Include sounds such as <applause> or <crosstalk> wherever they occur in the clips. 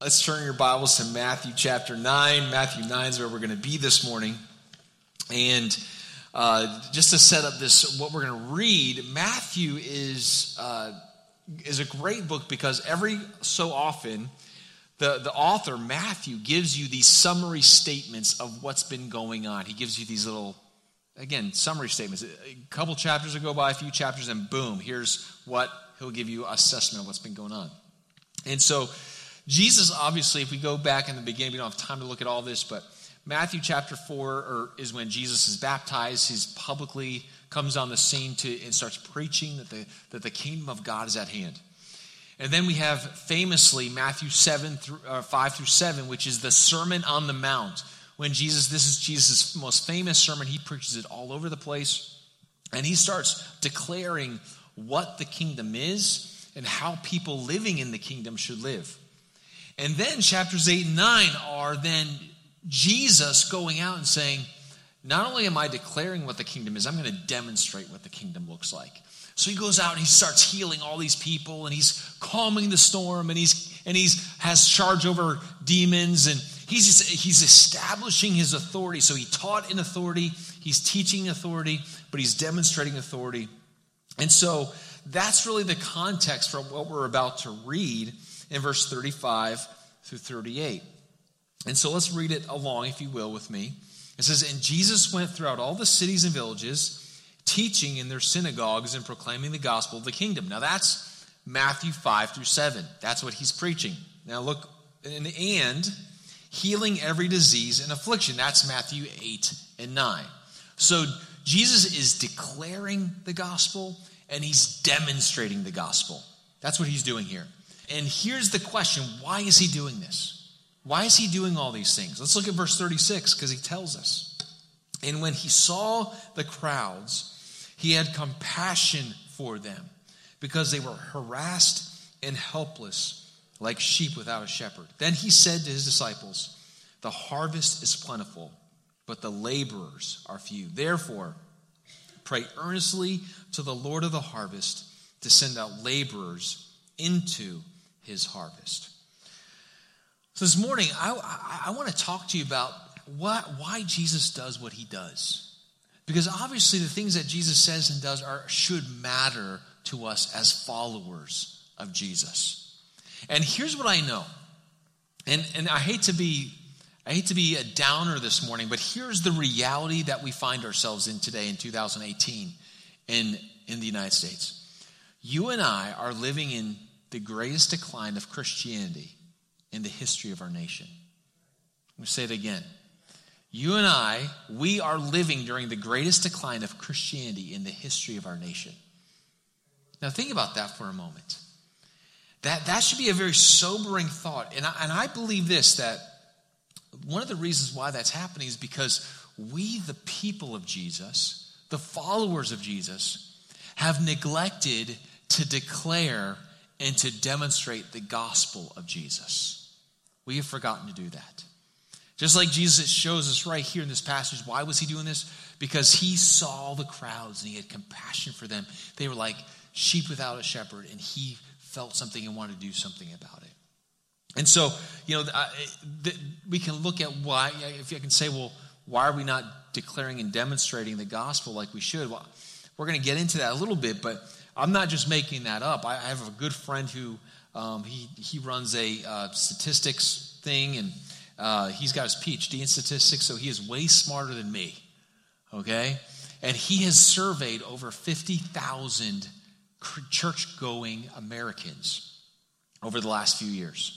Let's turn your Bibles to Matthew chapter 9. Matthew 9 is where we're going to be this morning. And uh, just to set up this, what we're going to read, Matthew is, uh, is a great book because every so often, the, the author, Matthew, gives you these summary statements of what's been going on. He gives you these little, again, summary statements. A couple chapters will go by, a few chapters, and boom, here's what he'll give you assessment of what's been going on. And so, Jesus, obviously, if we go back in the beginning, we don't have time to look at all this, but Matthew chapter 4 or, is when Jesus is baptized. He publicly comes on the scene to, and starts preaching that the, that the kingdom of God is at hand. And then we have famously Matthew 7 through, uh, 5 through 7, which is the Sermon on the Mount. When Jesus, this is Jesus' most famous sermon, he preaches it all over the place. And he starts declaring what the kingdom is and how people living in the kingdom should live. And then chapters 8 and 9 are then Jesus going out and saying, Not only am I declaring what the kingdom is, I'm going to demonstrate what the kingdom looks like. So he goes out and he starts healing all these people and he's calming the storm and he's and he's has charge over demons and he's just, he's establishing his authority. So he taught in authority, he's teaching authority, but he's demonstrating authority. And so that's really the context for what we're about to read in verse 35 through 38. And so let's read it along, if you will, with me. It says, And Jesus went throughout all the cities and villages, teaching in their synagogues and proclaiming the gospel of the kingdom. Now that's Matthew 5 through 7. That's what he's preaching. Now look, and, and healing every disease and affliction. That's Matthew 8 and 9. So Jesus is declaring the gospel and he's demonstrating the gospel. That's what he's doing here. And here's the question why is he doing this? Why is he doing all these things? Let's look at verse 36 because he tells us. And when he saw the crowds, he had compassion for them because they were harassed and helpless like sheep without a shepherd. Then he said to his disciples, The harvest is plentiful, but the laborers are few. Therefore, pray earnestly to the Lord of the harvest to send out laborers into his harvest. So this morning, I, I, I want to talk to you about what, why Jesus does what he does. Because obviously, the things that Jesus says and does are, should matter to us as followers of Jesus. And here's what I know. And, and I hate to be I hate to be a downer this morning, but here's the reality that we find ourselves in today in 2018 in, in the United States. You and I are living in the greatest decline of Christianity in the history of our nation. Let me say it again. You and I, we are living during the greatest decline of Christianity in the history of our nation. Now, think about that for a moment. That, that should be a very sobering thought. And I, and I believe this that one of the reasons why that's happening is because we, the people of Jesus, the followers of Jesus, have neglected to declare and to demonstrate the gospel of Jesus. We have forgotten to do that. Just like Jesus shows us right here in this passage, why was he doing this? Because he saw the crowds and he had compassion for them. They were like sheep without a shepherd, and he felt something and wanted to do something about it. And so, you know, we can look at why, if I can say, well, why are we not declaring and demonstrating the gospel like we should? Well, we're going to get into that a little bit, but I'm not just making that up. I, have a good friend who um, he he runs a uh, statistics thing, and uh, he's got his PhD in statistics, so he is way smarter than me. Okay, and he has surveyed over fifty thousand church-going Americans over the last few years.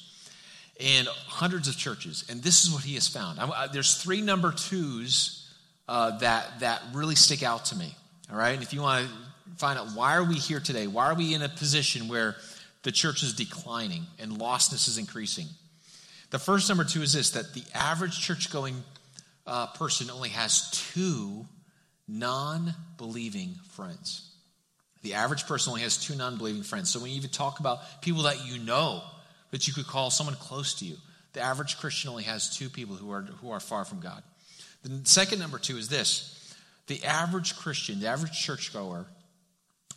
And hundreds of churches, and this is what he has found. I, there's three number twos uh, that that really stick out to me. All right, and if you want to find out why are we here today? Why are we in a position where the church is declining and lostness is increasing? The first number two is this that the average church going uh, person only has two non believing friends. The average person only has two non believing friends. So when you even talk about people that you know, that you could call someone close to you, the average Christian only has two people who are, who are far from God. The second number two is this the average Christian, the average churchgoer,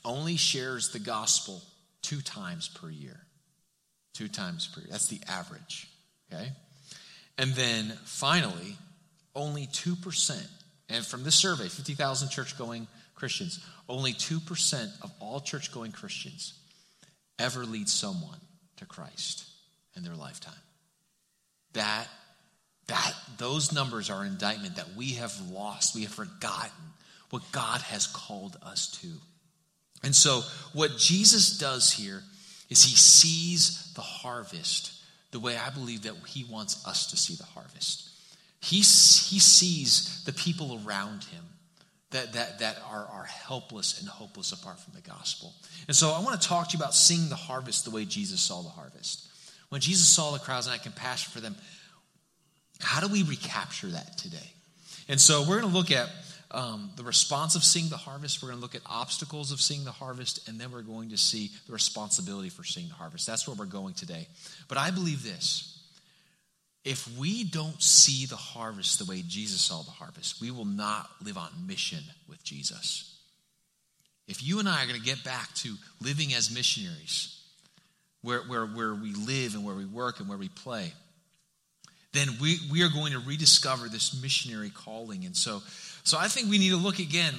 only shares the gospel two times per year. Two times per year. That's the average. Okay? And then finally, only 2%, and from this survey, 50,000 church going Christians, only 2% of all church going Christians ever lead someone to Christ in their lifetime. That, that, those numbers are indictment that we have lost, we have forgotten what God has called us to. And so, what Jesus does here is he sees the harvest the way I believe that he wants us to see the harvest. He, he sees the people around him that, that, that are, are helpless and hopeless apart from the gospel. And so I want to talk to you about seeing the harvest the way Jesus saw the harvest. When Jesus saw the crowds and had compassion for them, how do we recapture that today? And so we're going to look at um, the response of seeing the harvest. We're going to look at obstacles of seeing the harvest, and then we're going to see the responsibility for seeing the harvest. That's where we're going today. But I believe this if we don't see the harvest the way Jesus saw the harvest, we will not live on mission with Jesus. If you and I are going to get back to living as missionaries, where, where, where we live and where we work and where we play, then we, we are going to rediscover this missionary calling. And so, so I think we need to look again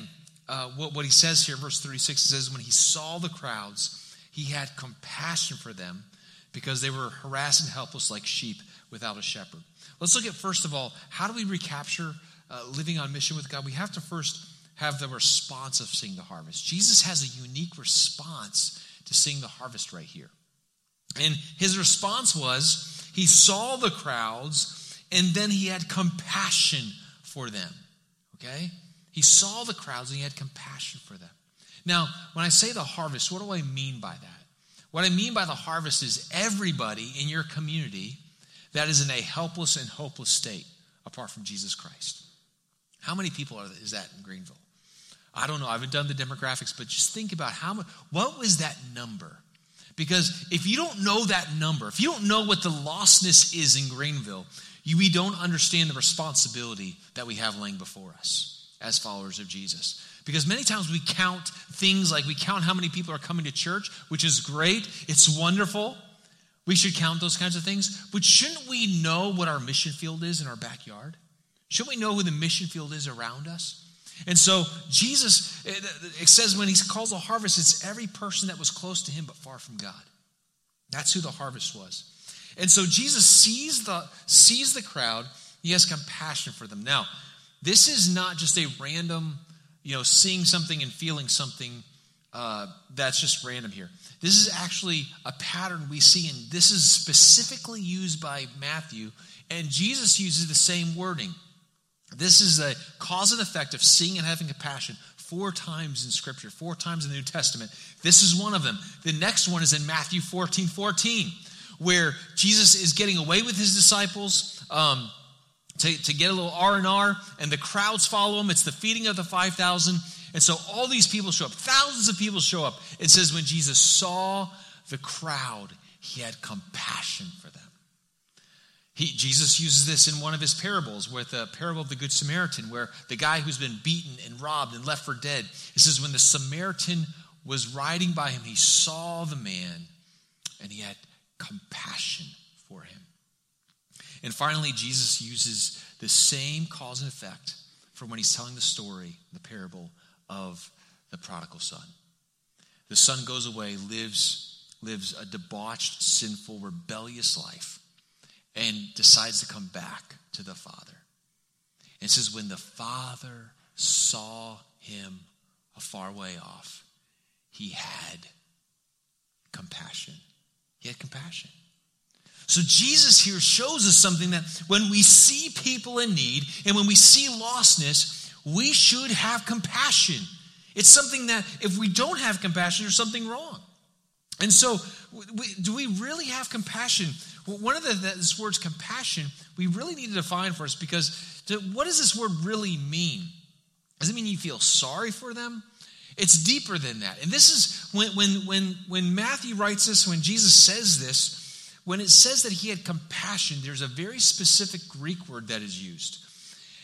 uh, what, what he says here, verse 36. It says, When he saw the crowds, he had compassion for them because they were harassed and helpless like sheep without a shepherd. Let's look at, first of all, how do we recapture uh, living on mission with God? We have to first have the response of seeing the harvest. Jesus has a unique response to seeing the harvest right here. And his response was he saw the crowds and then he had compassion for them. Okay? He saw the crowds and he had compassion for them. Now, when I say the harvest, what do I mean by that? What I mean by the harvest is everybody in your community that is in a helpless and hopeless state apart from Jesus Christ. How many people are, is that in Greenville? I don't know. I haven't done the demographics, but just think about how much, what was that number? Because if you don't know that number, if you don't know what the lostness is in Greenville, we don't understand the responsibility that we have laying before us as followers of Jesus. Because many times we count things like we count how many people are coming to church, which is great, it's wonderful. We should count those kinds of things. But shouldn't we know what our mission field is in our backyard? Shouldn't we know who the mission field is around us? And so Jesus, it says when he calls a harvest, it's every person that was close to him but far from God. That's who the harvest was. And so Jesus sees the, sees the crowd. He has compassion for them. Now, this is not just a random, you know, seeing something and feeling something uh, that's just random here. This is actually a pattern we see, and this is specifically used by Matthew, and Jesus uses the same wording. This is a cause and effect of seeing and having compassion four times in Scripture, four times in the New Testament. This is one of them. The next one is in Matthew 14 14, where Jesus is getting away with his disciples. Um, to, to get a little r&r and the crowds follow him it's the feeding of the 5000 and so all these people show up, thousands of people show up. It says, when Jesus saw the crowd, he had compassion for them. He, Jesus uses this in one of his parables, with the parable of the Good Samaritan, where the guy who's been beaten and robbed and left for dead. It says, when the Samaritan was riding by him, he saw the man and he had compassion for him. And finally, Jesus uses the same cause and effect for when he's telling the story, the parable of the prodigal son. The son goes away, lives, lives a debauched, sinful, rebellious life, and decides to come back to the father. And says, when the father saw him a far way off, he had compassion. He had compassion. So Jesus here shows us something that when we see people in need and when we see lostness, we should have compassion. It's something that if we don't have compassion, there's something wrong. And so, we, do we really have compassion? One of the this word's compassion, we really need to define for us because to, what does this word really mean? Does it mean you feel sorry for them? It's deeper than that. And this is when, when, when, when Matthew writes this, when Jesus says this, when it says that he had compassion, there's a very specific Greek word that is used.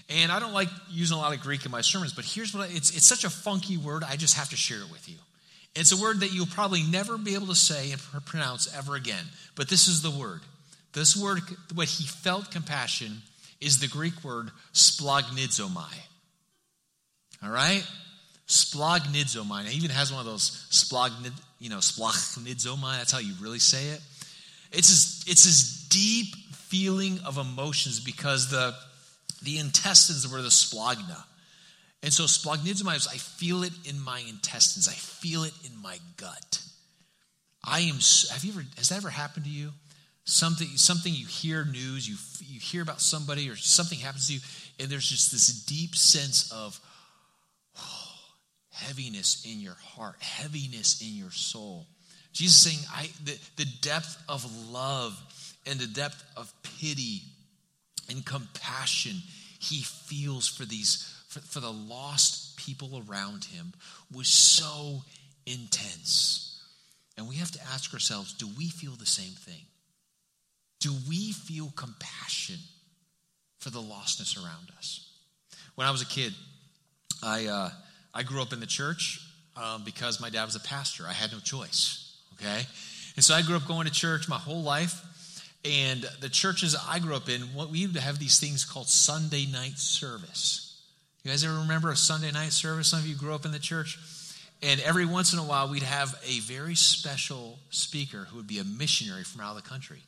And I don't like using a lot of Greek in my sermons, but here's what I, it's, it's such a funky word, I just have to share it with you. It's a word that you'll probably never be able to say and pronounce ever again, but this is the word This word, what he felt compassion, is the Greek word splagnidzomai. All right? Splagnidzomai. It even has one of those splagnid, you know, splagnidzomai. That's how you really say it. It's this, it's this deep feeling of emotions because the, the intestines were the splagna. And so splagnidzomai is I feel it in my intestines. I feel it in my gut. I am, have you ever, has that ever happened to you? Something, something you hear news, you, you hear about somebody or something happens to you, and there's just this deep sense of heaviness in your heart, heaviness in your soul. Jesus saying, I, the, the depth of love and the depth of pity and compassion he feels for these, for, for the lost people around him was so intense. And we have to ask ourselves do we feel the same thing? Do we feel compassion for the lostness around us? When I was a kid, I, uh, I grew up in the church um, because my dad was a pastor. I had no choice, okay? And so I grew up going to church my whole life. And the churches I grew up in, what we have these things called Sunday night service. You guys ever remember a Sunday night service? Some of you grew up in the church. And every once in a while, we'd have a very special speaker who would be a missionary from out of the country.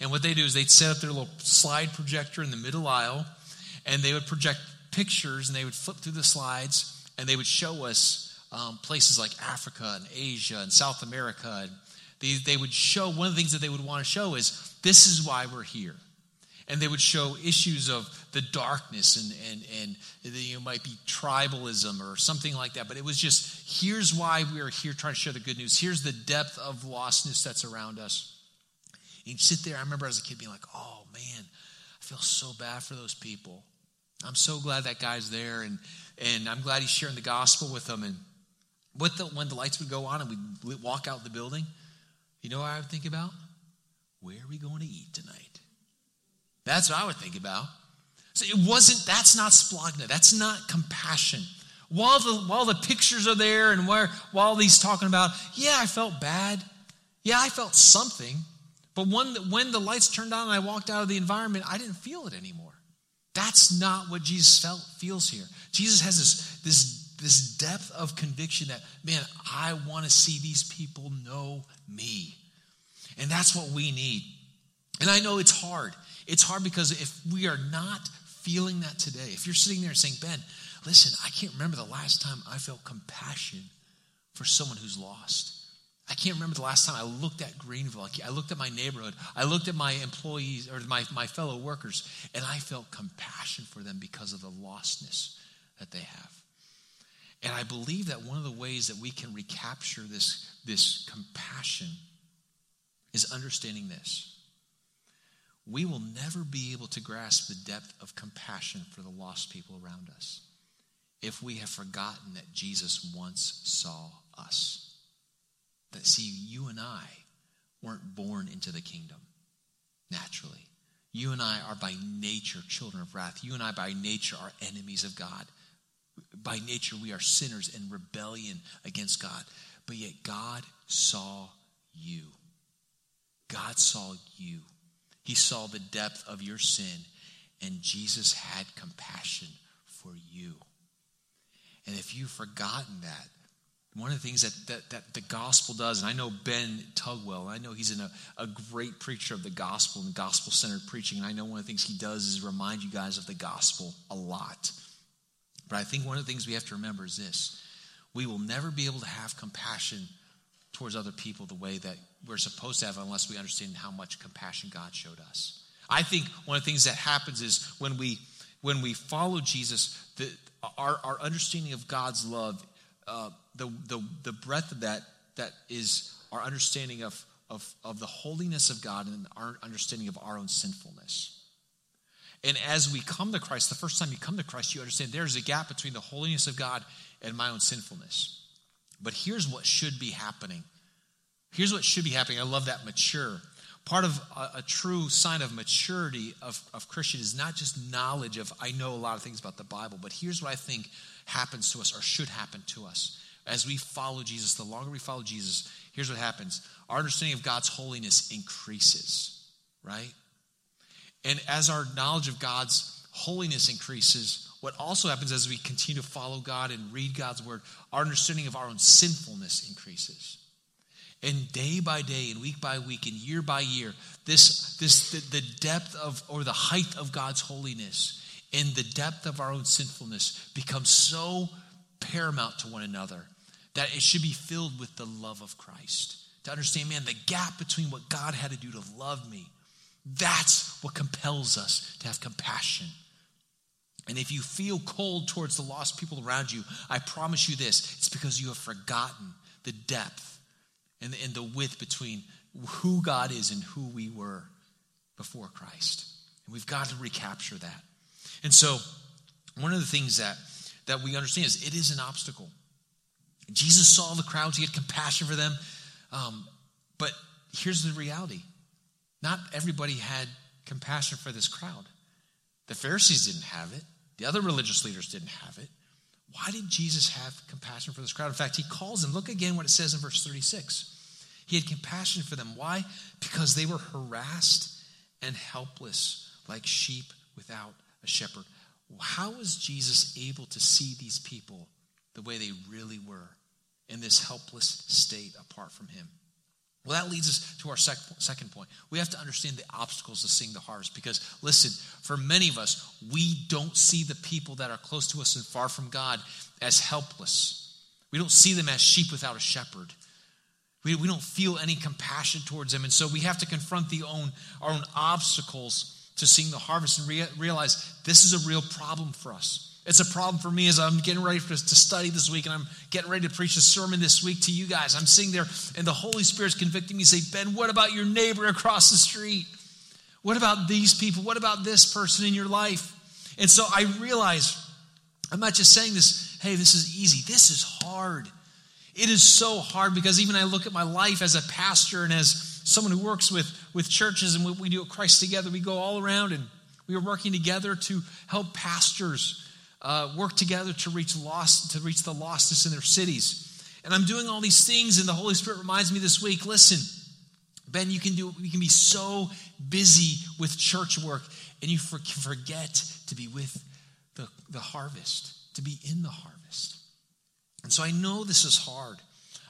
And what they do is they'd set up their little slide projector in the middle aisle, and they would project pictures, and they would flip through the slides, and they would show us um, places like Africa and Asia and South America. And they, they would show, one of the things that they would want to show is this is why we're here. And they would show issues of the darkness and and and you know, might be tribalism or something like that. But it was just here's why we're here trying to share the good news. Here's the depth of lostness that's around us. And you'd sit there i remember as a kid being like oh man i feel so bad for those people. I'm so glad that guy's there and and i'm glad he's sharing the gospel with them and with the, when the lights would go on and we'd walk out the building you know what i would think about where are we going to eat tonight that's what I would think about. So it wasn't, that's not splagna. That's not compassion. While the, while the pictures are there and where, while he's talking about, yeah, I felt bad. Yeah, I felt something. But when, when the lights turned on and I walked out of the environment, I didn't feel it anymore. That's not what Jesus felt, feels here. Jesus has this, this, this depth of conviction that, man, I want to see these people know me. And that's what we need. And I know it's hard. It's hard because if we are not feeling that today, if you're sitting there saying, Ben, listen, I can't remember the last time I felt compassion for someone who's lost. I can't remember the last time I looked at Greenville. I looked at my neighborhood. I looked at my employees or my, my fellow workers, and I felt compassion for them because of the lostness that they have. And I believe that one of the ways that we can recapture this, this compassion is understanding this we will never be able to grasp the depth of compassion for the lost people around us if we have forgotten that Jesus once saw us. That, see, you and I weren't born into the kingdom naturally. You and I are by nature children of wrath. You and I, by nature, are enemies of God. By nature, we are sinners in rebellion against God. But yet, God saw you. God saw you. He saw the depth of your sin, and Jesus had compassion for you. And if you've forgotten that, one of the things that, that, that the gospel does, and I know Ben Tugwell, I know he's a, a great preacher of the gospel and gospel centered preaching, and I know one of the things he does is remind you guys of the gospel a lot. But I think one of the things we have to remember is this we will never be able to have compassion towards other people the way that we're supposed to have unless we understand how much compassion God showed us. I think one of the things that happens is when we when we follow Jesus, the, our, our understanding of God's love, uh, the, the, the breadth of that, that is our understanding of, of, of the holiness of God and our understanding of our own sinfulness. And as we come to Christ, the first time you come to Christ, you understand there's a gap between the holiness of God and my own sinfulness. But here's what should be happening. Here's what should be happening. I love that mature. Part of a, a true sign of maturity of, of Christian is not just knowledge of, I know a lot of things about the Bible, but here's what I think happens to us or should happen to us. As we follow Jesus, the longer we follow Jesus, here's what happens our understanding of God's holiness increases right? And as our knowledge of God's holiness increases, what also happens as we continue to follow God and read God's word, our understanding of our own sinfulness increases. And day by day, and week by week, and year by year, this, this the, the depth of or the height of God's holiness and the depth of our own sinfulness becomes so paramount to one another that it should be filled with the love of Christ. To understand, man, the gap between what God had to do to love me, that's what compels us to have compassion. And if you feel cold towards the lost people around you, I promise you this it's because you have forgotten the depth and the, and the width between who God is and who we were before Christ. And we've got to recapture that. And so, one of the things that, that we understand is it is an obstacle. Jesus saw the crowds, he had compassion for them. Um, but here's the reality not everybody had compassion for this crowd. The Pharisees didn't have it, the other religious leaders didn't have it. Why did Jesus have compassion for this crowd? In fact, he calls them, look again what it says in verse 36. He had compassion for them. Why? Because they were harassed and helpless like sheep without a shepherd. How was Jesus able to see these people the way they really were in this helpless state apart from him? Well, that leads us to our sec- second point. We have to understand the obstacles of seeing the harvest because, listen, for many of us, we don't see the people that are close to us and far from God as helpless. We don't see them as sheep without a shepherd. We, we don't feel any compassion towards them. And so we have to confront the own, our own obstacles to seeing the harvest and rea- realize this is a real problem for us. It's a problem for me as I'm getting ready for, to study this week and I'm getting ready to preach a sermon this week to you guys. I'm sitting there and the Holy Spirit's convicting me, say, Ben, what about your neighbor across the street? What about these people? What about this person in your life? And so I realize I'm not just saying this, hey, this is easy. This is hard. It is so hard because even I look at my life as a pastor and as someone who works with, with churches and what we do at Christ Together. We go all around and we are working together to help pastors uh, work together to reach lost, to reach the lostest in their cities. And I'm doing all these things, and the Holy Spirit reminds me this week, listen, Ben, you can do you can be so busy with church work and you for, forget to be with the, the harvest, to be in the harvest. And so I know this is hard.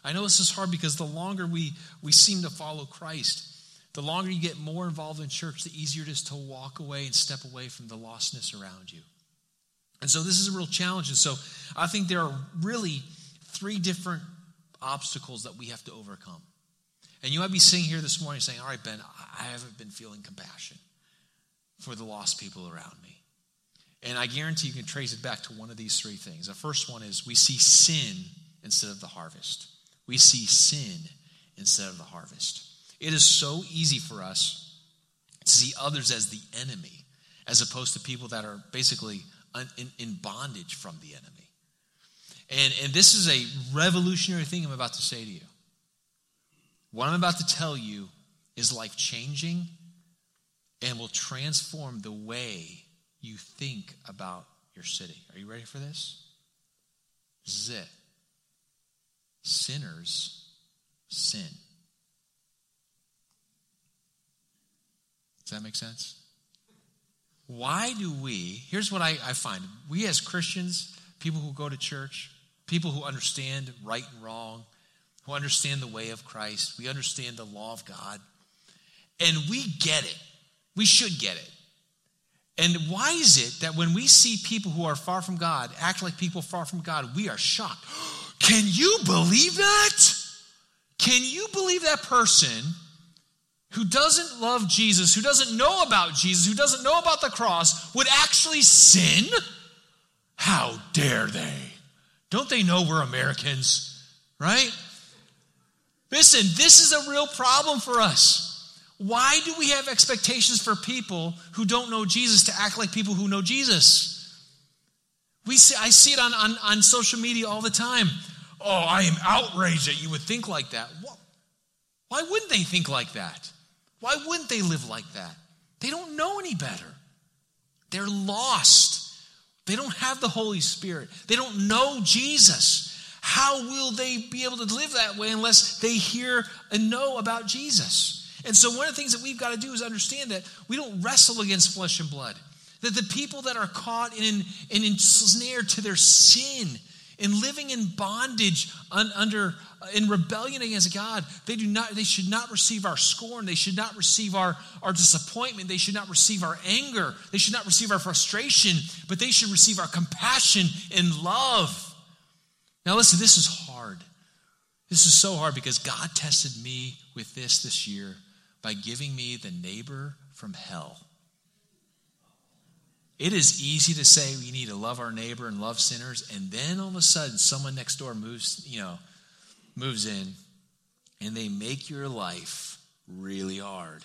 I know this is hard because the longer we, we seem to follow Christ, the longer you get more involved in church, the easier it is to walk away and step away from the lostness around you. And so this is a real challenge. And so I think there are really three different obstacles that we have to overcome. And you might be sitting here this morning saying, All right, Ben, I haven't been feeling compassion for the lost people around me. And I guarantee you can trace it back to one of these three things. The first one is we see sin instead of the harvest we see sin instead of the harvest. It is so easy for us to see others as the enemy as opposed to people that are basically in, in bondage from the enemy. And, and this is a revolutionary thing I'm about to say to you. What I'm about to tell you is life changing and will transform the way you think about your city. Are you ready for this? This is it sinners sin. Does that make sense? Why do we, here's what I, I find we as Christians, people who go to church, people who understand right and wrong, who understand the way of Christ, we understand the law of God, and we get it. We should get it. And why is it that when we see people who are far from God act like people far from God, we are shocked? <gasps> Can you believe that? Can you believe that person who doesn't love Jesus, who doesn't know about Jesus, who doesn't know about the cross, would actually sin? How dare they? Don't they know we're Americans, right? Listen, this is a real problem for us. Why do we have expectations for people who don't know Jesus to act like people who know Jesus? We see, I see it on, on, on social media all the time. Oh, I am outraged that you would think like that. Why wouldn't they think like that? Why wouldn't they live like that? They don't know any better. They're lost. They don't have the Holy Spirit. They don't know Jesus. How will they be able to live that way unless they hear and know about Jesus? And so, one of the things that we've got to do is understand that we don't wrestle against flesh and blood. That the people that are caught in and ensnared to their sin and living in bondage un, under uh, in rebellion against God, they do not they should not receive our scorn, they should not receive our, our disappointment, they should not receive our anger, they should not receive our frustration, but they should receive our compassion and love. Now listen, this is hard. This is so hard because God tested me with this this year by giving me the neighbor from hell. It is easy to say we need to love our neighbor and love sinners, and then all of a sudden someone next door moves, you know, moves in and they make your life really hard.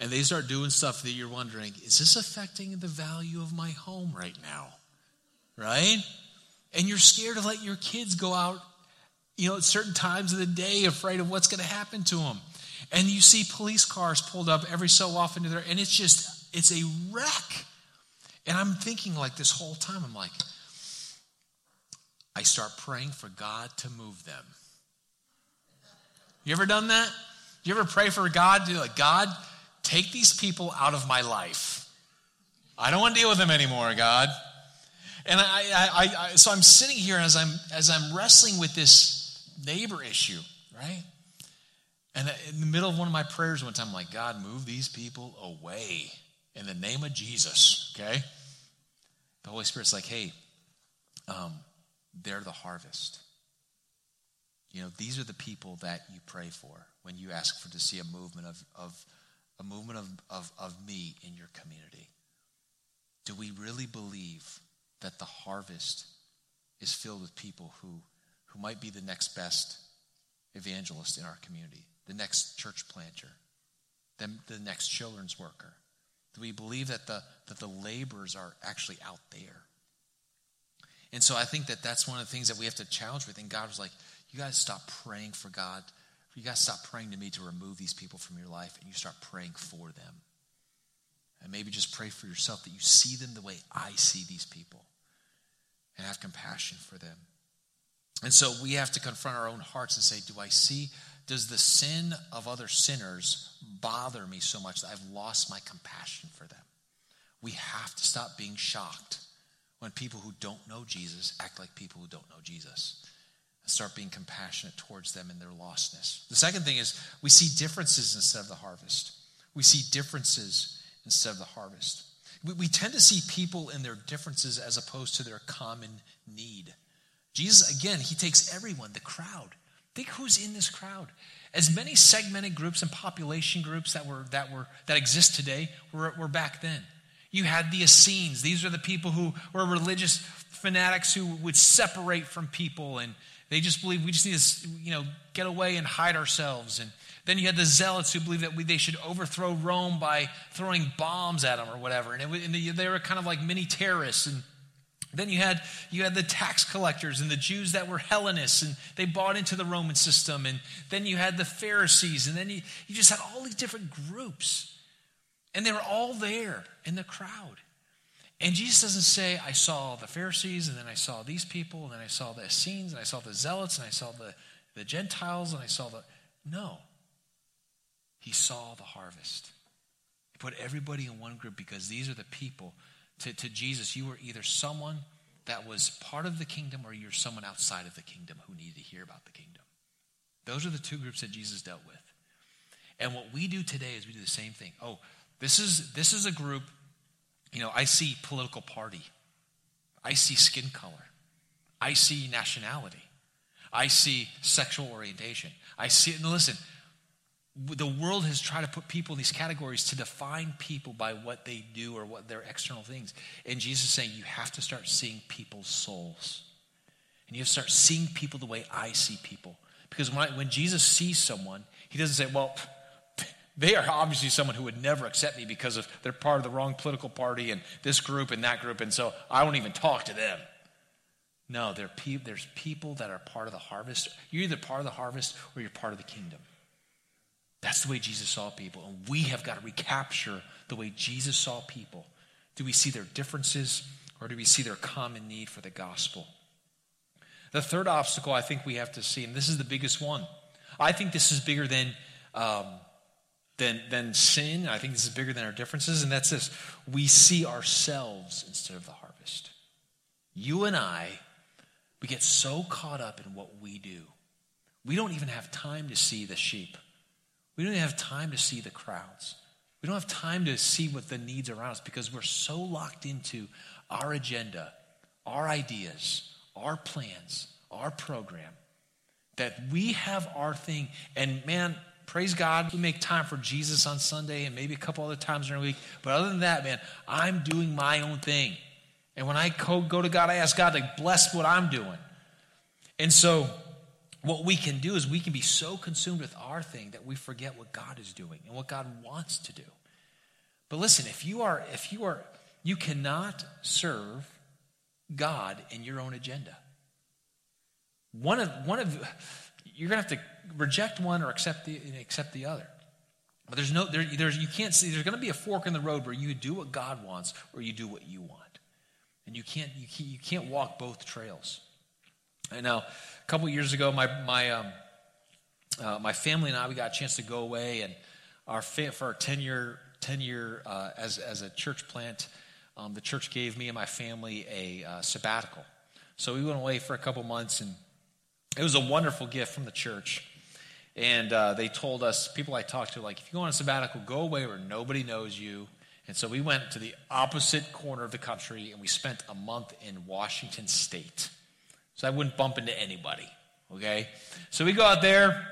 And they start doing stuff that you're wondering, is this affecting the value of my home right now? Right? And you're scared to let your kids go out, you know, at certain times of the day, afraid of what's going to happen to them. And you see police cars pulled up every so often to there, and it's just, it's a wreck. And I'm thinking like this whole time, I'm like, I start praying for God to move them. You ever done that? You ever pray for God to like, God, take these people out of my life. I don't want to deal with them anymore, God. And I, I, I, so I'm sitting here as I'm as I'm wrestling with this neighbor issue, right? And in the middle of one of my prayers one time, I'm like, God, move these people away in the name of Jesus, okay? The Holy Spirit's like, hey, um, they're the harvest. You know, these are the people that you pray for when you ask for to see a movement of, of a movement of, of, of me in your community. Do we really believe that the harvest is filled with people who, who might be the next best evangelist in our community, the next church planter, the, the next children's worker? Do we believe that the, that the laborers are actually out there? And so I think that that's one of the things that we have to challenge with. And God was like, you to stop praying for God. You to stop praying to me to remove these people from your life and you start praying for them. And maybe just pray for yourself that you see them the way I see these people and have compassion for them. And so we have to confront our own hearts and say, Do I see, does the sin of other sinners bother me so much that I've lost my compassion for them? We have to stop being shocked when people who don't know Jesus act like people who don't know Jesus and start being compassionate towards them in their lostness. The second thing is we see differences instead of the harvest. We see differences instead of the harvest. We, we tend to see people in their differences as opposed to their common need. Jesus, again, he takes everyone, the crowd. Think who's in this crowd. As many segmented groups and population groups that were that were that exist today were, were back then. You had the Essenes. These are the people who were religious fanatics who would separate from people and they just believe we just need to, you know, get away and hide ourselves. And then you had the zealots who believed that we, they should overthrow Rome by throwing bombs at them or whatever. And, it, and they were kind of like mini terrorists. And then you had you had the tax collectors and the Jews that were Hellenists and they bought into the Roman system. And then you had the Pharisees. And then you, you just had all these different groups. And they were all there in the crowd. And Jesus doesn't say, I saw the Pharisees, and then I saw these people, and then I saw the Essenes, and I saw the Zealots, and I saw the, the Gentiles, and I saw the. No. He saw the harvest. He put everybody in one group because these are the people. To, to Jesus, you were either someone that was part of the kingdom or you're someone outside of the kingdom who needed to hear about the kingdom. Those are the two groups that Jesus dealt with. And what we do today is we do the same thing. Oh, this is this is a group you know, I see political party. I see skin color. I see nationality. I see sexual orientation. I see it. And listen, the world has tried to put people in these categories to define people by what they do or what their external things. And Jesus is saying you have to start seeing people's souls. And you have to start seeing people the way I see people. Because when, I, when Jesus sees someone, he doesn't say, well, <laughs> they are obviously someone who would never accept me because of they're part of the wrong political party and this group and that group, and so I won't even talk to them. No, pe- there's people that are part of the harvest. You're either part of the harvest or you're part of the kingdom. That's the way Jesus saw people, and we have got to recapture the way Jesus saw people. Do we see their differences or do we see their common need for the gospel? The third obstacle I think we have to see, and this is the biggest one. I think this is bigger than um, than, than sin. I think this is bigger than our differences, and that's this we see ourselves instead of the harvest. You and I, we get so caught up in what we do, we don't even have time to see the sheep. We don't have time to see the crowds. We don't have time to see what the needs are around us because we're so locked into our agenda, our ideas, our plans, our program, that we have our thing. And man, praise God, we make time for Jesus on Sunday and maybe a couple other times during the week. But other than that, man, I'm doing my own thing. And when I go to God, I ask God to bless what I'm doing. And so, what we can do is we can be so consumed with our thing that we forget what God is doing and what God wants to do. But listen, if you are, if you are, you cannot serve God in your own agenda. One of, one of, you're going to have to reject one or accept the, accept the other. But there's no, there, there's, you can't see, there's going to be a fork in the road where you do what God wants or you do what you want. And you can't, you can't, you can't walk both trails. I know a couple years ago, my, my, um, uh, my family and I, we got a chance to go away and our, fa- for our 10 year, 10 year uh, as, as a church plant, um, the church gave me and my family a uh, sabbatical. So we went away for a couple months and it was a wonderful gift from the church. And uh, they told us, people I talked to, like, if you go on a sabbatical, go away where nobody knows you. And so we went to the opposite corner of the country and we spent a month in Washington State. So I wouldn't bump into anybody, okay? So we go out there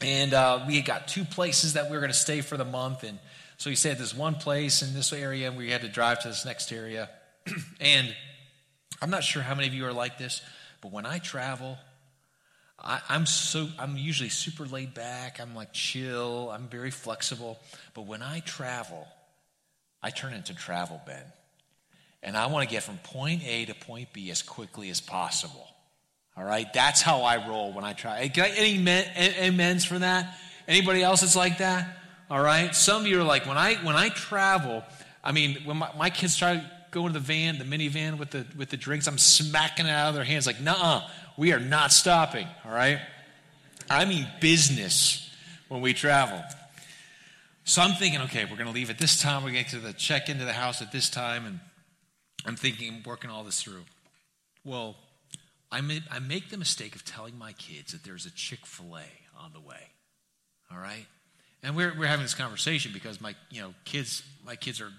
and uh, we got two places that we were going to stay for the month. And so we stayed at this one place in this area and we had to drive to this next area. <clears throat> and I'm not sure how many of you are like this, but when I travel, I, am so I'm usually super laid back. I'm like chill. I'm very flexible. But when I travel, I turn into travel Ben, and I want to get from point A to point B as quickly as possible. All right, that's how I roll when I try. Any men, amens for that? Anybody else that's like that? All right. Some of you are like when I when I travel. I mean, when my, my kids try to go into the van, the minivan with the with the drinks, I'm smacking it out of their hands like, nah, we are not stopping, all right? I mean business when we travel. So I'm thinking, okay, we're going to leave at this time. We're going to check into the house at this time. And I'm thinking, I'm working all this through. Well, I, may, I make the mistake of telling my kids that there's a Chick fil A on the way. All right? And we're, we're having this conversation because my you know kids my kids are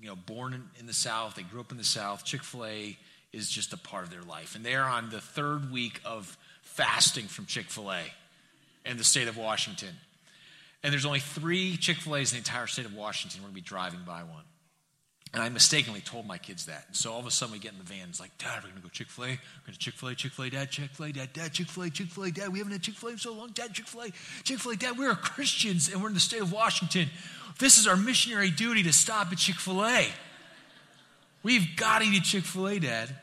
you know born in, in the South. They grew up in the South. Chick fil A is just a part of their life. And they're on the third week of fasting from Chick fil A in the state of Washington. And there's only three Chick fil A's in the entire state of Washington. We're going to be driving by one. And I mistakenly told my kids that. And so all of a sudden we get in the van. It's like, Dad, we're going to go Chick fil A. We're going to Chick fil A, Chick fil A, Dad, Chick fil A, Dad, Dad, Chick fil A, Chick fil A, Dad. We haven't had Chick fil A in so long. Dad, Chick fil A, Chick fil A, Dad. We're Christians and we're in the state of Washington. This is our missionary duty to stop at Chick fil A. We've got to eat Chick fil A, Dad.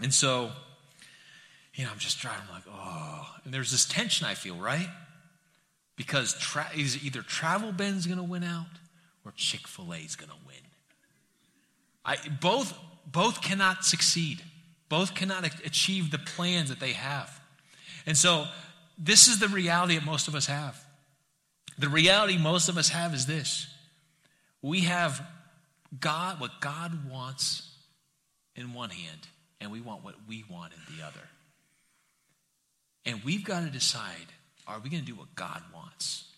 And so, you know, I'm just driving, I'm like, oh. And there's this tension I feel, right? Because tra- either Travel Ben's going to win out or Chick fil A is going to win. I, both, both cannot succeed, both cannot achieve the plans that they have. And so, this is the reality that most of us have. The reality most of us have is this we have God, what God wants in one hand, and we want what we want in the other. And we've got to decide are we going to do what God wants?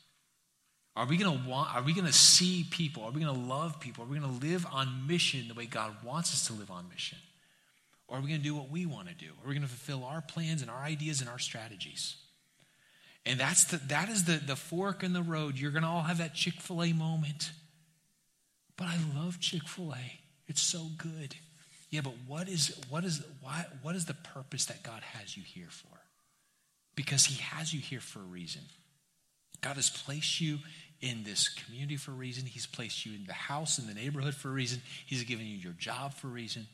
Are we going to want are we going to see people? Are we going to love people? Are we going to live on mission the way God wants us to live on mission? Or are we going to do what we want to do? Are we going to fulfill our plans and our ideas and our strategies? And that's the, that is the, the fork in the road. You're going to all have that Chick fil A moment. But I love Chick fil A. It's so good. Yeah, but what is what is why what is the purpose that God has you here for? Because he has you here for a reason. God has placed you in this community for a reason. He's placed you in the house, in the neighborhood for a reason. He's given you your job for a reason.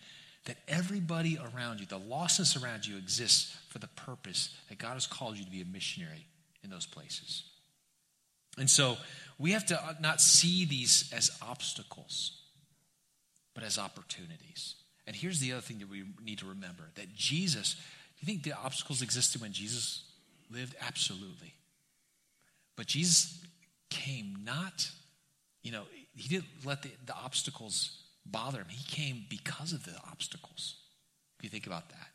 That everybody around you, the lostness around you, exists for the purpose that God has called you to be a missionary in those places. And so we have to not see these as obstacles, but as opportunities. And here's the other thing that we need to remember that Jesus, do you think the obstacles existed when Jesus lived? Absolutely. But Jesus came not, you know, he didn't let the, the obstacles bother him. He came because of the obstacles. If you think about that.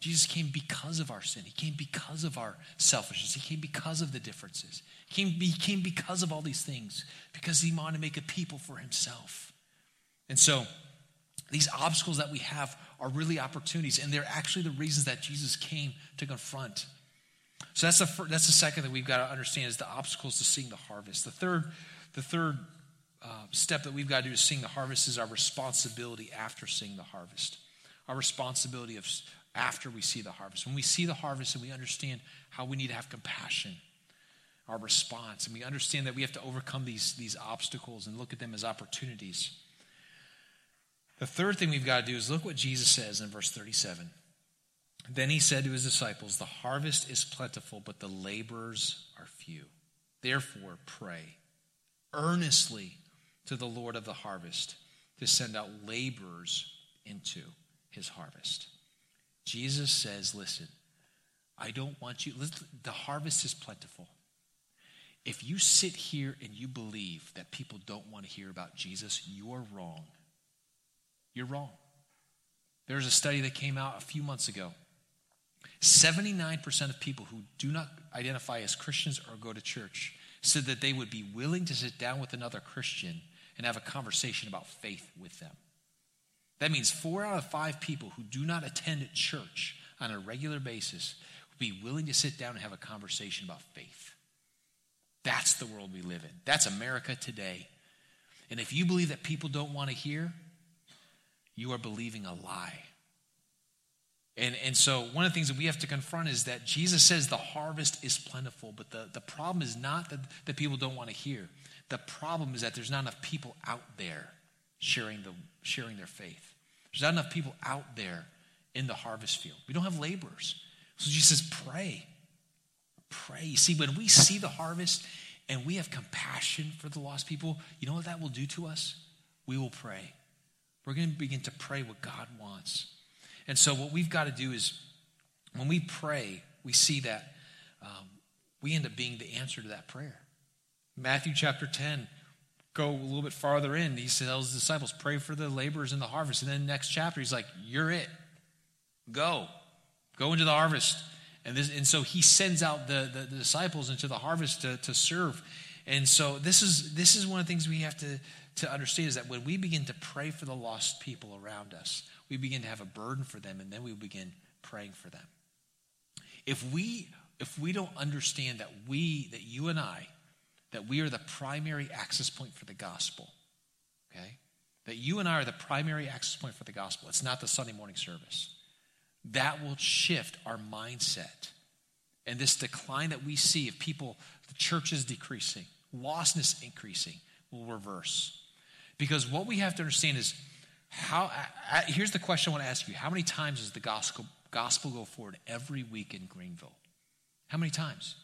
Jesus came because of our sin. He came because of our selfishness. He came because of the differences. He came, he came because of all these things, because he wanted to make a people for himself. And so, these obstacles that we have are really opportunities, and they're actually the reasons that Jesus came to confront. So that's the, that's the second that we've got to understand is the obstacles to seeing the harvest. The third, the third uh, step that we've got to do to seeing the harvest is our responsibility after seeing the harvest. Our responsibility of after we see the harvest. When we see the harvest and we understand how we need to have compassion, our response, and we understand that we have to overcome these, these obstacles and look at them as opportunities. The third thing we've got to do is look what Jesus says in verse 37. Then he said to his disciples, The harvest is plentiful, but the laborers are few. Therefore, pray earnestly to the Lord of the harvest to send out laborers into his harvest. Jesus says, Listen, I don't want you, the harvest is plentiful. If you sit here and you believe that people don't want to hear about Jesus, you're wrong. You're wrong. There's a study that came out a few months ago. 79% of people who do not identify as Christians or go to church said that they would be willing to sit down with another Christian and have a conversation about faith with them. That means four out of five people who do not attend church on a regular basis would be willing to sit down and have a conversation about faith. That's the world we live in. That's America today. And if you believe that people don't want to hear, you are believing a lie. And, and so, one of the things that we have to confront is that Jesus says the harvest is plentiful, but the, the problem is not that, that people don't want to hear. The problem is that there's not enough people out there sharing, the, sharing their faith. There's not enough people out there in the harvest field. We don't have laborers. So Jesus says, pray. Pray. You see, when we see the harvest and we have compassion for the lost people, you know what that will do to us? We will pray. We're going to begin to pray what God wants. And so, what we've got to do is when we pray, we see that um, we end up being the answer to that prayer. Matthew chapter 10, go a little bit farther in, he tells his disciples, pray for the laborers in the harvest. And then next chapter, he's like, You're it. Go. Go into the harvest. And, this, and so he sends out the, the, the disciples into the harvest to, to serve. And so this is this is one of the things we have to, to understand is that when we begin to pray for the lost people around us, we begin to have a burden for them, and then we begin praying for them. If we if we don't understand that we, that you and I, that we are the primary access point for the gospel. Okay? That you and I are the primary access point for the gospel. It's not the Sunday morning service. That will shift our mindset. And this decline that we see of people, the church is decreasing, lostness increasing, will reverse. Because what we have to understand is how, here's the question I want to ask you How many times does the gospel, gospel go forward every week in Greenville? How many times?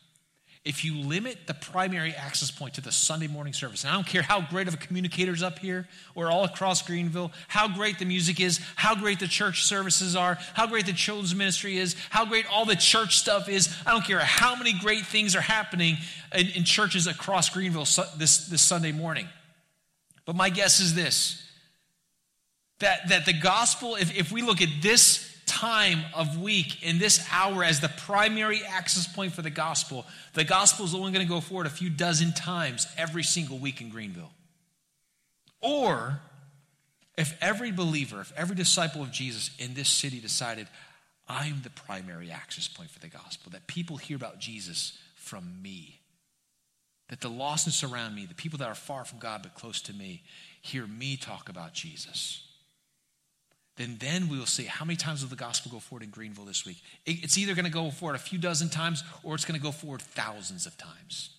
if you limit the primary access point to the Sunday morning service, and I don't care how great of a communicator's up here or all across Greenville, how great the music is, how great the church services are, how great the children's ministry is, how great all the church stuff is, I don't care how many great things are happening in, in churches across Greenville this, this Sunday morning. But my guess is this that, that the gospel, if, if we look at this time of week in this hour as the primary access point for the gospel, the gospel is only going to go forward a few dozen times every single week in Greenville. Or if every believer, if every disciple of Jesus in this city decided, I'm the primary access point for the gospel, that people hear about Jesus from me, that the lostness around me, the people that are far from God but close to me, hear me talk about Jesus then then we will see how many times will the gospel go forward in Greenville this week. It's either going to go forward a few dozen times or it's going to go forward thousands of times.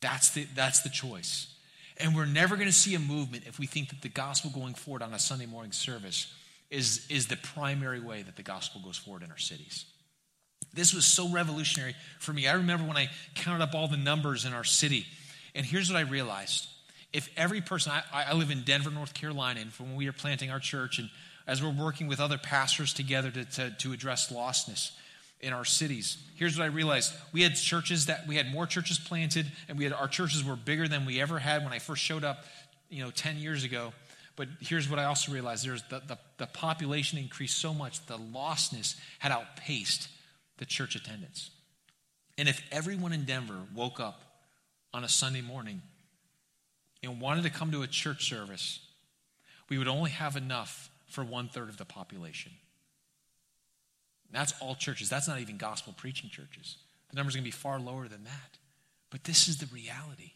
That's the, that's the choice. And we're never going to see a movement if we think that the gospel going forward on a Sunday morning service is, is the primary way that the gospel goes forward in our cities. This was so revolutionary for me. I remember when I counted up all the numbers in our city, and here's what I realized if every person, I, I live in Denver, North Carolina, and when we are planting our church, and as we're working with other pastors together to, to, to address lostness, in our cities. Here's what I realized. We had churches that we had more churches planted and we had our churches were bigger than we ever had when I first showed up, you know, 10 years ago. But here's what I also realized. There's the, the, the population increased so much, the lostness had outpaced the church attendance. And if everyone in Denver woke up on a Sunday morning and wanted to come to a church service, we would only have enough for one third of the population. That's all churches. That's not even gospel preaching churches. The number's going to be far lower than that. But this is the reality.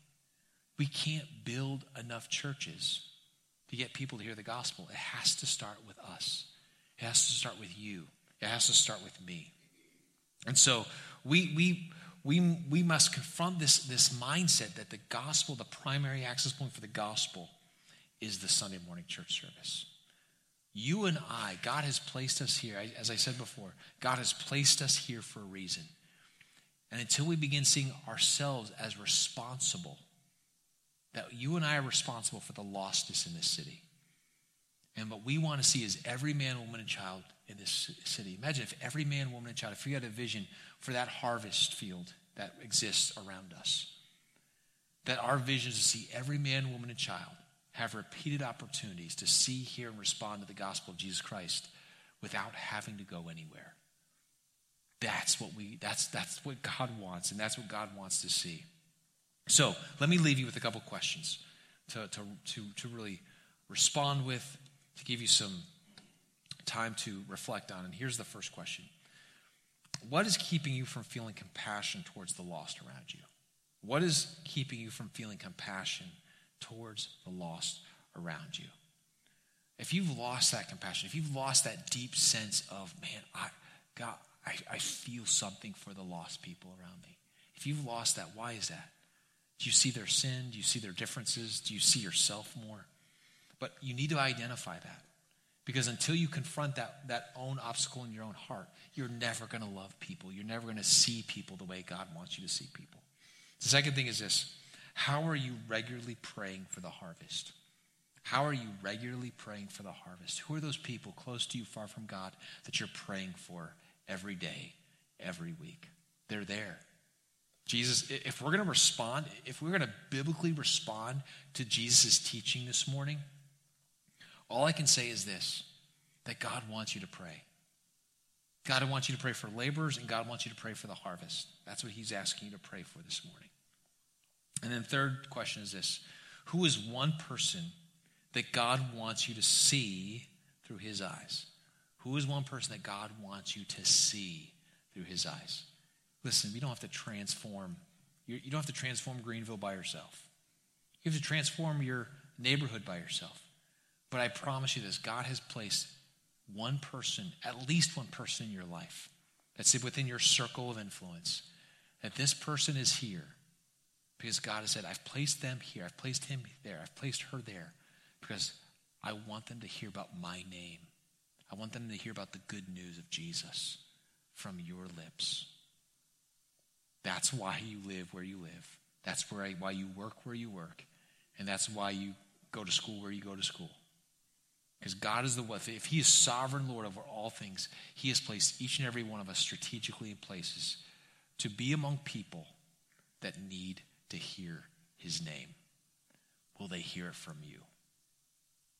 We can't build enough churches to get people to hear the gospel. It has to start with us, it has to start with you, it has to start with me. And so we, we, we, we must confront this, this mindset that the gospel, the primary access point for the gospel, is the Sunday morning church service. You and I, God has placed us here, as I said before, God has placed us here for a reason. And until we begin seeing ourselves as responsible, that you and I are responsible for the lostness in this city. And what we want to see is every man, woman, and child in this city. Imagine if every man, woman, and child, if we had a vision for that harvest field that exists around us, that our vision is to see every man, woman, and child have repeated opportunities to see, hear, and respond to the gospel of Jesus Christ without having to go anywhere. That's what we that's that's what God wants, and that's what God wants to see. So let me leave you with a couple questions to, to, to, to really respond with, to give you some time to reflect on. And here's the first question What is keeping you from feeling compassion towards the lost around you? What is keeping you from feeling compassion towards the lost around you. If you've lost that compassion, if you've lost that deep sense of, man, I, God, I, I feel something for the lost people around me. If you've lost that, why is that? Do you see their sin? Do you see their differences? Do you see yourself more? But you need to identify that. Because until you confront that, that own obstacle in your own heart, you're never going to love people. You're never going to see people the way God wants you to see people. The second thing is this how are you regularly praying for the harvest? How are you regularly praying for the harvest? Who are those people close to you, far from God, that you're praying for every day, every week? They're there. Jesus, if we're going to respond, if we're going to biblically respond to Jesus' teaching this morning, all I can say is this that God wants you to pray. God wants you to pray for laborers, and God wants you to pray for the harvest. That's what He's asking you to pray for this morning. And then, third question is this Who is one person that God wants you to see through his eyes? Who is one person that God wants you to see through his eyes? Listen, you don't have to transform. You don't have to transform Greenville by yourself. You have to transform your neighborhood by yourself. But I promise you this God has placed one person, at least one person in your life, that's within your circle of influence, that this person is here because God has said, I've placed them here. I've placed him there. I've placed her there because I want them to hear about my name. I want them to hear about the good news of Jesus from your lips. That's why you live where you live. That's why you work where you work. And that's why you go to school where you go to school. Because God is the one. If He is sovereign Lord over all things, He has placed each and every one of us strategically in places to be among people that need to hear his name? Will they hear it from you?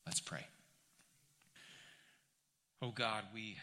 Let's pray. Oh God, we